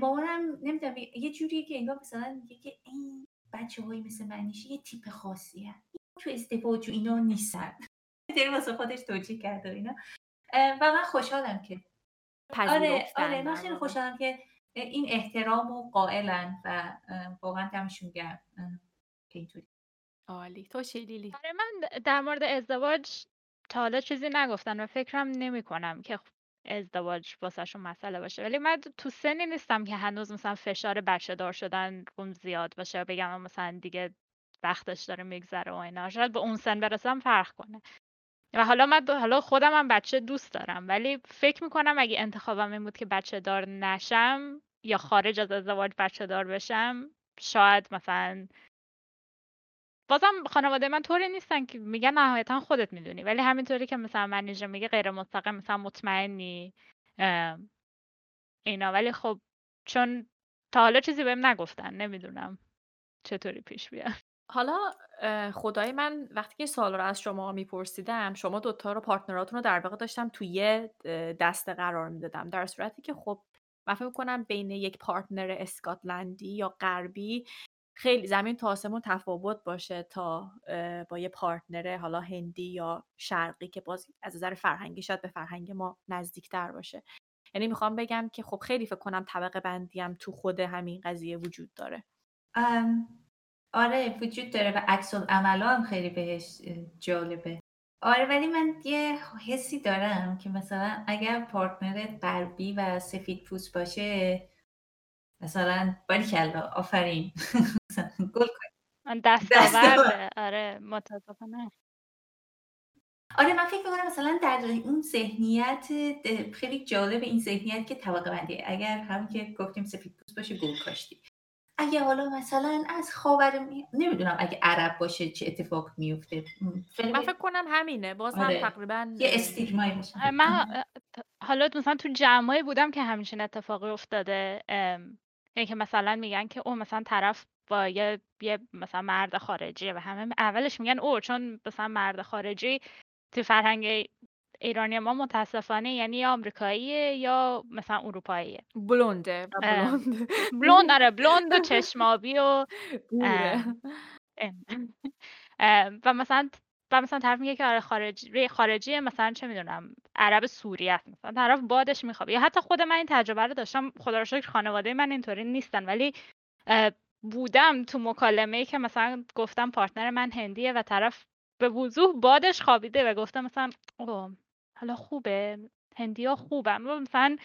مامانم نمی‌دونم یه جوریه که انگار مثلا میگه که این بچه هایی مثل منیشه یه تیپ خاصیه تو ازدواج و اینا نیستن. داری واسه خودش توجیه کرده اینا. و من خوشحالم که آره پذیرفتن آره من خیلی. خوشحالم که این احترام و قائلن و واقعا دمشون گرم. اینطوری. عالی. تو چی لیلی؟ آره من در مورد ازدواج تا حالا چیزی نگفتن و فکرم نمی کنم که ازدواج واسهشون مسئله باشه. ولی من تو سنی نیستم که هنوز مثلا فشار بچه دار شدن روم زیاد باشه بگم مثلا دیگه وقتش داره میگذره و اینا. شاید به اون سن برسم فرق کنه. و حالا من حالا خودم هم بچه دوست دارم ولی فکر می‌کنم اگه انتخابم این بود که بچه دار نشم یا خارج از ازدواج بچه دار بشم شاید مثلا بازم خانواده من طوری نیستن که میگن نهایتا خودت می‌دونی ولی همینطوری که مثلا من اینجا میگه غیر مستقیم مثلا مطمئنی اینا. ولی خب چون تا حالا چیزی بهم نگفتن نمی‌دونم چطوری پیش بیاد. حالا خدای من وقتی که سوال رو از شما میپرسیدم شما دوتا رو پارتنراتون رو در واقع داشتم توی یه اه، دسته قرار می‌دادم. در صورتی که خب من فکر کنم بین یک پارتنر اسکاتلندی یا غربی خیلی زمین تا آسمون تفاوت باشه تا با یه پارتنر حالا هندی یا شرقی که باز از نظر فرهنگی شاید به فرهنگ ما نزدیکتر باشه. یعنی می‌خوام بگم که خب خیلی فکر کنم طبقه بندی تو خود همین قضیه وجود داره. آره وجود داره و عکس عملا هم خیلی بهش جالبه. آره ولی من یه حسی دارم که مثلا اگر پارتنرت غربی و سفید پوست باشه مثلا باریکلا آفرین. گل کن. من دستاورده آره متاسفانه. آره من فکر می‌کنم مثلا در اون ذهنیت خیلی جالب این ذهنیت که طبقه بندی اگر هم که گفتیم سفید پوست باشه گل کاشتی. اگه حالا مثلا از خاور می... نمی‌دونم اگه عرب باشه چه اتفاق میفته من فکر کنم همینه. باز هم آره. تقریبا یه استیگمایی باشه. من حالا مثلا تو جمعایی بودم که همچین اتفاقی افتاده ام، یعنی که مثلا میگن که او مثلا طرف با یه, یه مثلا مرد خارجیه و همه اولش میگن او چون مثلا مرد خارجی تو فرهنگ ایرانی ما متاسفانه یعنی یا آمریکاییه یا مثلا اروپاییه. بلونده اه. بلونده بلوند آره بلوند و چشمابی و و مثلا و مثلا طرف میگه که آره خارجی خارجی مثلا چه می‌دونم عرب سوری است مثلا طرف بادش میخوابه. یا حتی خود من این تجربه رو داشتم خدا رو شکر خانواده من اینطوری نیستن ولی بودم تو مکالمه ای که مثلا گفتم پارتنر من هندیه و طرف به وضوح بادش خوابیده و گفتم مثلا اوه حالا خوبه هندی ها خوبم مثلا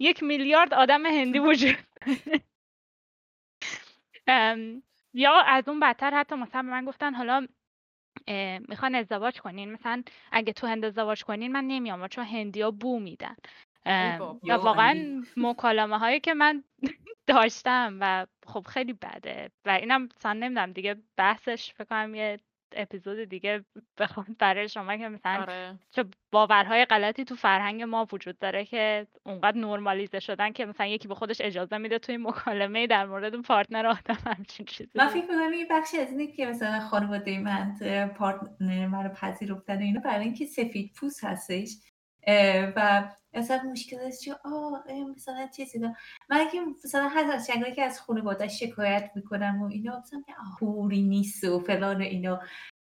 یک میلیارد آدم هندی وجود یا از اون بدتر حتی مثلا به من گفتن حالا می‌خوان ازدواج کنین مثلا اگه تو هند ازدواج کنین من نمیام چون هندیا بو میدن. و واقعا. مکالمه هایی که من داشتم و خب خیلی بده و اینم مثلا نمی‌دونم دیگه بحثش فکر کنم یه اپیزود دیگه بخوام برای شما که مثلا آره چه باورهای غلطی تو فرهنگ ما وجود داره که اونقدر نرمالیزه شدن که مثلا یکی به خودش اجازه میده توی مکالمه در مورد پارتنر آدم همچین چیزی من. فکر می‌کنم یه بخشی از اینه که مثلا خانواده من پارتنر من رو پذیرفتن اینا برای اینکه سفید پوست هستش و مثلا مشکل است چه آه مثلا چیزی دا. من اگه مثلا هر از که از خانواده شکایت می‌کنم و اینا مثلا آه حوری نیست و فلان و اینا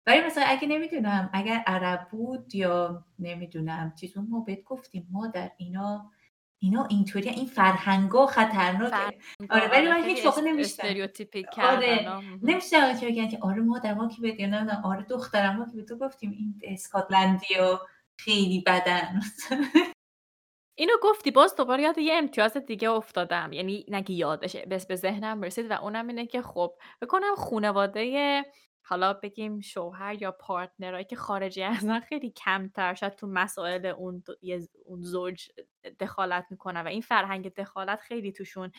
ولی مثلا اگه نمی‌دونم اگر عرب بود یا نمی‌دونم چیزون ما بهت گفتیم ما در اینا اینا اینطوری این فرهنگا خطرناکه آره ولی من هیچ نمی‌شنوم. استریوتیپیک آره. نمیشه که بگن که آره مادر ما که نه نه آره دخترم ما که به تو گفتیم این اسکاتلندی و خیلی بدن. اینو گفتی باز دوباره یاد یه امتیاز دیگه افتادم. یعنی نگه یادش بس به ذهنم رسید و اونم اینه که خب بکنم خانواده حالا بگیم شوهر یا پارتنرایی که خارجی هستن خیلی کمتر شاید تو مسائل اون اون زوج دخالت می‌کنن و این فرهنگ دخالت خیلی توشون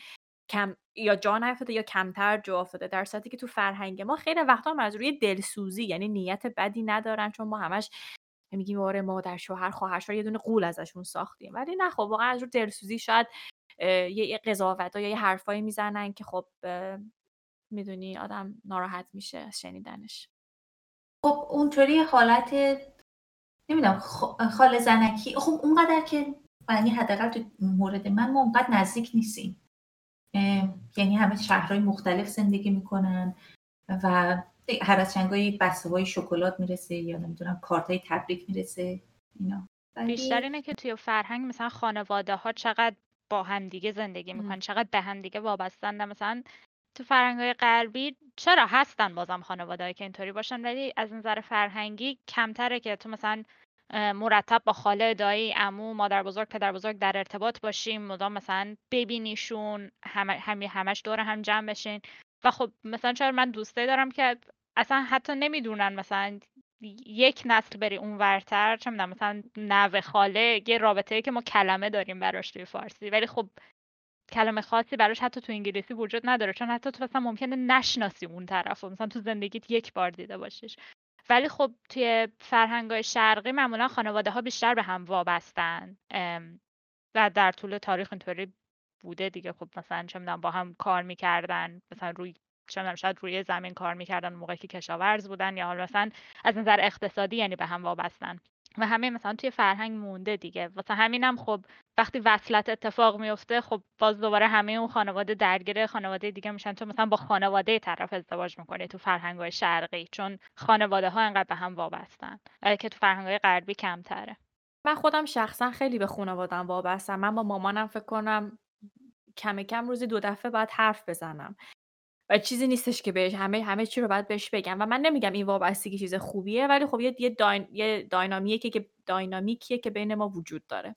کم یا جا نیفتاده یا کمتر جا افتاده. در صورتی که تو فرهنگ ما خیلی وقتا هم از روی دلسوزی یعنی نیت بدی ندارن چون ما همش میگیم آره مادر شوهر خواهر شوهر یه دونه قول ازشون ساختیم. ولی نه خب واقعا از رو دلسوزی شاید یه قضاوت یا یه حرفایی می‌زنن که خب می‌دونی آدم ناراحت میشه از شنیدنش. خب اونطوری حالت نمی‌دونم خال زنکی خب اونقدر که یعنی حداقل تو مورد من ما اونقدر نزدیک نیستیم. یعنی همه شهرهای مختلف زندگی می‌کنن و هر از چنگایی بسته های شکلات می‌رسه یا نمی‌دونم کارت های تبریک می‌رسه اینا بیشتر اینه که توی فرهنگ مثلا خانواده ها چقدر با همدیگه زندگی. می‌کنن چقدر به همدیگه وابستن مثلا تو فرهنگ های غربی چرا هستن بازم خانواده که اینطوری باشن ولی از نظر فرهنگی کمتره که تو مثلا مرتب با خاله دایی عمو مادر بزرگ پدر بزرگ در ارتباط باشیم مدام مثلا ببینیشون همه همه همش دور هم جمع بشین و خب مثلا چرا من دوستایی دارم که اصلا حتی نمی‌دونن مثلا یک نسل بری اونورتر چه می‌دونم مثلا نوه خاله یه رابطه که ما کلمه داریم براش توی فارسی. ولی خب کلمه خاصی براش حتی تو انگلیسی وجود نداره چون حتی تو مثلا ممکنه نشناسی اون طرف مثلا تو زندگیت یک بار دیده باشیش. ولی خب توی فرهنگ شرقی معمولا خانواده ها بیشتر به هم وابستن. و در طول تاریخ اینطوری بوده دیگه. خب مثلا چه می‌دونم با هم کار می‌کردن مثلا روی چه شاید روی زمین کار می‌کردن موقعی که کشاورز بودن یا حالا از نظر اقتصادی یعنی به هم وابستن. و همه مثلا توی فرهنگ مونده دیگه. واسه همینم خب وقتی وصلت اتفاق میفته خب باز دوباره همه اون خانواده درگیر خانواده دیگه میشن. تو مثلا با خانواده طرف ازدواج می‌کنی تو فرهنگ شرقی چون خانواده ها انقدر به هم وابستن. که تو فرهنگ غربی کمتره. من خودم شخصا خیلی به خانوادم وابستم. من با مامانم فکر کنم کم کم روزی دو دفعه باید حرف بزنم. و چیزی نیستش که بهش همه همه چی رو باید بهش بگم و من نمیگم این وابستگی چیز خوبیه ولی خب یه یه, داین، یه داینامیکه که داینامیکیه که بین ما وجود داره.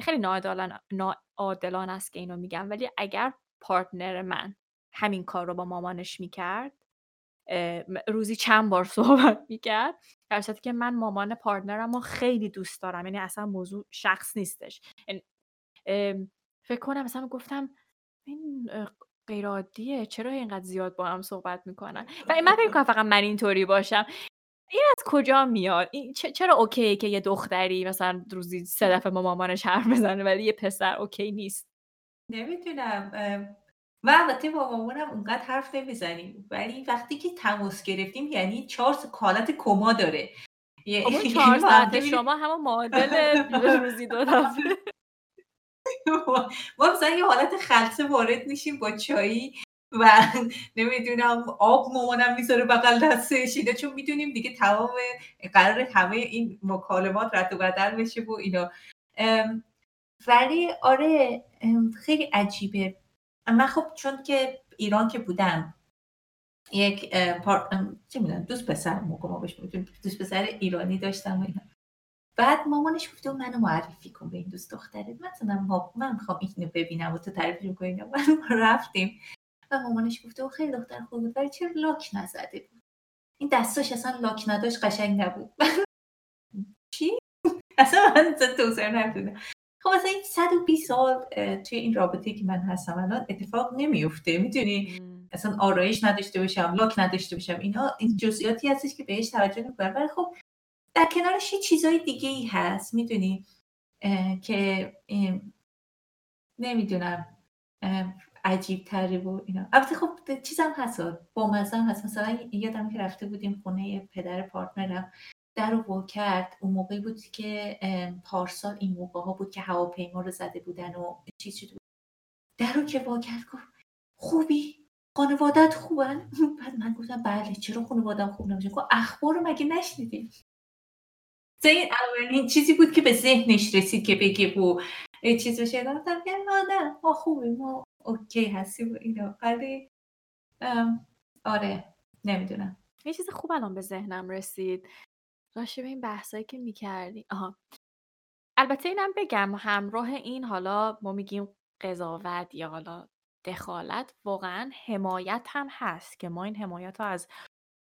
خیلی ناعادلانه ناعادلانه است که اینو میگم ولی اگر partner من همین کار رو با مامانش می‌کرد روزی چند بار صحبت می‌کرد در که من مامان partner م رو خیلی دوست دارم. یعنی اصلا موضوع شخص نیستش. یعنی، فکر کنم مثلا گفتم این اه، غیر عادیه چرا اینقدر زیاد با هم صحبت می‌کنن؟ و من فکر کنم فقط من اینطوری باشم. این از کجا میاد؟ این چرا okay که یه دختری مثلا روزی سه دفعه با مامانش حرف بزنه ولی یه پسر okay نیست؟ نمی‌دونم. و البته با مامانم اونقدر حرف نمی‌زنیم. ولی وقتی که تماس گرفتیم یعنی چهار حالت کما داره. یعنی چهار ساعت شما همون معادل روزی دو دفعه. ما مثلا یه حالت خلصه وارد میشیم با چایی و نمی‌دونم آب مامانم می‌ذاره بغل دستش اینا چون می‌دونیم دیگه تمام قرار همه این مکالمات رد و بدل بشه و اینا. ولی آره خیلی عجیبه. من خب چون که ایران که بودم یک پار... چه می‌دونم دوست پسر ما بهش دوست پسر ایرانی داشتم و اینا. بعد مامانش گفته منو معرفی کن به این دوست دختره. مثلا من می‌خوام اینو ببینم و تو تعریفش می‌کنی ما رفتیم. و مامانش گفته او خیلی دختر خوب بود ولی چرا لاک نزده بود؟ این دستاش اصلا لاک نداشت قشنگ نبود. چی؟ اصلا من توصیه نمی‌دونم خب اصلا این 120 سال توی این رابطه که من هستم الان اتفاق نمیفته می‌دونی. اصلا آرایش نداشته باشم لاک نداشته باشم. اینا این جزئیاتی هستش که بهش توجه نمی‌کنم ولی خب در کنارش یه چیزای دیگه ای هست می‌دونی؟ که نمی‌دونم عجیب تره و اینا. البته خب چیزم هست با مزم هست. مثلا یادم که رفته بودیم خونه پدر پارتنرم در رو کرد. اون موقعی بود که پارسال این موقع ها بود که هواپیما رو زده بودن و چیز شده بود. در رو که وا کرد گفت خوبی؟ خانوادت خوبن؟ بعد من گفتم بله چرا خانوادم خوب نمیشه گفت اخبار رو مگه نشنیدیم این اولین چیزی بود که به ذهنش رسید که بگه و چیز بشه گفتم که نه ما خوبیم. ما اوکی هستیم و اینا. ولی آره نمی‌دونم. یه چیز خوب الان به ذهنم رسید. راشه به این بحثایی که می‌کردی. آها. البته اینم بگم همراه این حالا ما میگیم قضاوت یا حالا دخالت واقعا حمایت هم هست که ما این حمایت رو از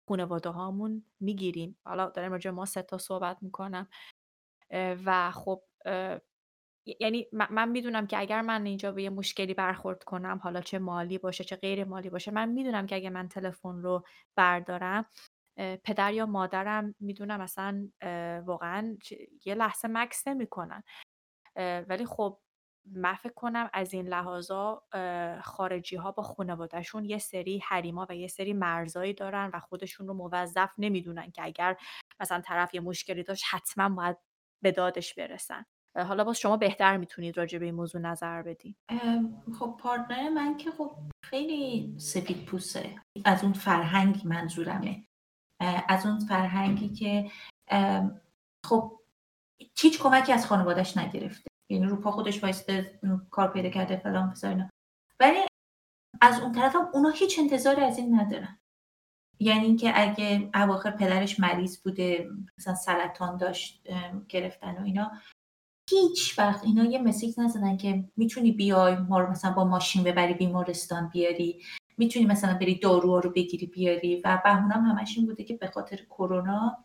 خانواده هامون می‌گیریم. حالا داریم راجع ما سه تا صحبت می‌کنم. و خب یعنی من می‌دونم که اگر من اینجا به یه مشکلی برخورد کنم حالا چه مالی باشه چه غیر مالی باشه من می‌دونم که اگه من تلفن رو بردارم پدر یا مادرم می‌دونم اصلا واقعا یه لحظه مکس نمی‌کنن. ولی خب من فکر کنم از این لحاظا خارجی ها با خانوادهشون یه سری حریما و یه سری مرزایی دارن و خودشون رو موظف نمی‌دونن که اگر مثلا طرف یه مشکلی داشت حتما باید به دادش برسن. حالا باز شما بهتر می‌تونید راجع به این موضوع نظر بدین. خب پارتنر من که خب خیلی سفید پوسته. از اون فرهنگ منظورمه. از اون فرهنگی که خب هیچ کمکی از خانوادش نگرفته. یعنی رو پا خودش وایسته کار پیدا کرده فلان اینا. ولی از اون طرف هم اونا هیچ انتظاری از این ندارن. یعنی اینکه اگه اواخر پدرش مریض بوده مثلا سرطان داشت گرفتن و اینا هیچ وقت اینا یه مسیج نزدن که می‌تونی بیای ما رو مثلا با ماشین ببری بیمارستان بیاری. می‌تونی مثلا بری داروها رو بگیری بیاری. و بهونم همش این بوده که به خاطر کرونا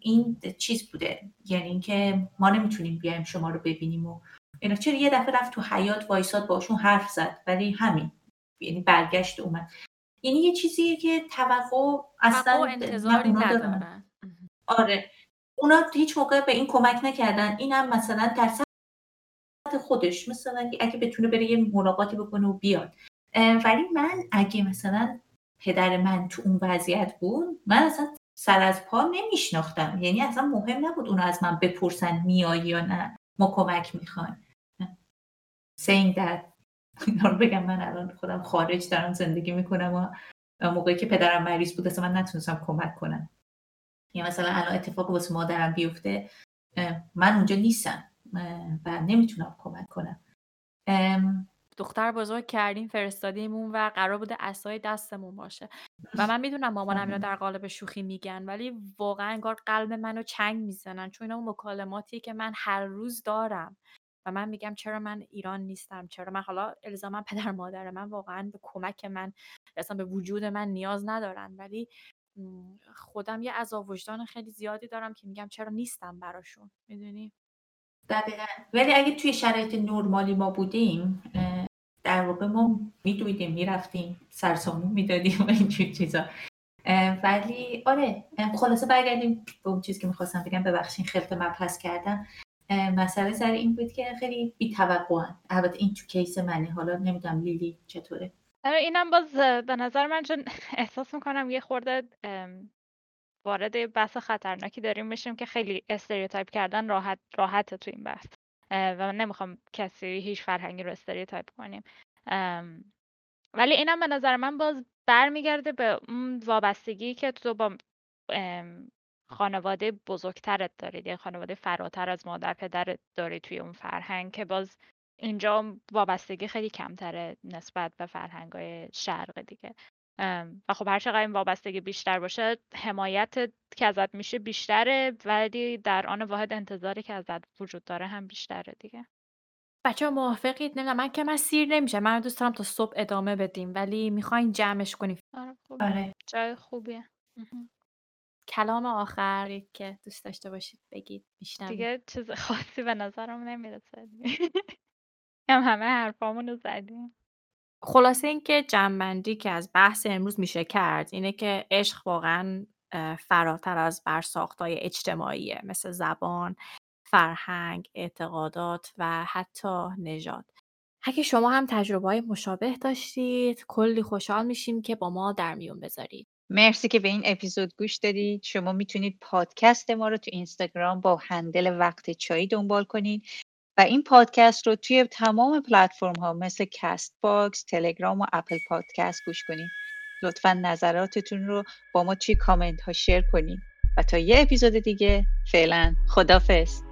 این چیز بوده. یعنی اینکه ما نمی‌تونیم بیایم شما رو ببینیم و اینا. چرا یه دفعه رفت تو حیات وایساد باشون حرف زد. ولی همین. یعنی برگشت اومد. یعنی یه چیزیه که توقع اصلا انتظاری ندارن. آره. اونا هیچ موقع به این کمک نکردن. اینم مثلا در سطح خودش. مثلا اگه بتونه بره یه ملاقاتی بکنه و بیاد. ولی من اگه مثلا پدر من تو اون وضعیت بود من اصلا سر از پا نمیشناختم. یعنی اصلا مهم نبود اونو از من بپرسن میایی یا نه. ما کمک می‌خوایم. Saying that. اینا رو بگم من الان خودم خارج دارم زندگی می‌کنم و موقعی که پدرم مریض بود اصلا من نتونستم کمک کنم. یا مثلا الان اتفاق واسه مادرم بیفته من اونجا نیستم و نمی‌تونم کمک کنم. دختر بزرگ کردیم فرستادیمون و قرار بوده اسای دستمون باشه. و من می‌دونم مامانم اینا در قالب شوخی میگن ولی واقعا انگار قلب منو چنگ می‌زنن چون اینا اون مکالماتی که من هر روز دارم. و من میگم چرا من ایران نیستم چرا من حالا الزاما پدر مادر من واقعا به کمک من اصلا به وجود من نیاز ندارن. ولی خودم یه عذاب وجدان خیلی زیادی دارم که میگم چرا نیستم براشون. می‌دونی؟ دقیقا. ولی اگه توی شرایط نرمالی ما بودیم در واقع ما میدویدیم می‌رفتیم سرسامون می‌دادیم و اینجور چیزا. ولی آره خلاصه برگردیم به اون چیزی که می‌خواستم بگم. ببخشین خلط مبحث کردم. مسئله سر این بود که خیلی بی‌توقعن. البته این تو کیس منه. حالا نمی‌دونم لیلی چطوره. آره اینم باز به نظر من چون احساس می‌کنم یه خورده وارد بحث خطرناکی داریم میشیم که خیلی stereotype کردن راحت راحته تو این بحث. و من نمی‌خوام کسی هیچ فرهنگی رو stereotype کنیم. ولی اینم به نظر من باز برمیگرده به اون وابستگی که تو با خانواده بزرگترت دارید یعنی خانواده فراتر از مادر پدرت داری توی اون فرهنگ که باز اینجا وابستگی خیلی کمتره نسبت به فرهنگ‌های شرق دیگه. و خب هر چقدر این وابستگی بیشتر باشه حمایت که ازت میشه بیشتره ولی در آن واحد انتظاری که ازت وجود داره هم بیشتره دیگه. بچه ها موافقید؟ نمی‌دونم من که من سیر نمیشه من دوست دارم تا صبح ادامه بدیم ولی می‌خواین جمعش کنیم. آره خوب آره. جای خوبیه. کلام آخری که دوست داشته باشید بگید میشنم دیگه چیز خاصی به نظرم نمی‌رسه. هم همه حرفامون رو زدیم. خلاصه اینکه جنبندی که از بحث امروز میشه کرد اینه که عشق واقعا فراتر از برساختهای اجتماعیه مثل زبان، فرهنگ، اعتقادات و حتی نژاد. اگه شما هم تجربه های مشابه داشتید کلی خوشحال میشیم که با ما در میون بذارید. مرسی که به این اپیزود گوش دادید شما می‌تونید پادکست ما رو تو اینستاگرام با handle وقت چایی دنبال کنید و این پادکست رو توی تمام پلتفرم ها مثل Castbox، تلگرام و Apple Podcast گوش کنید لطفا نظراتتون رو با ما توی کامنت ها share کنید و تا یه اپیزود دیگه فعلا خدافظ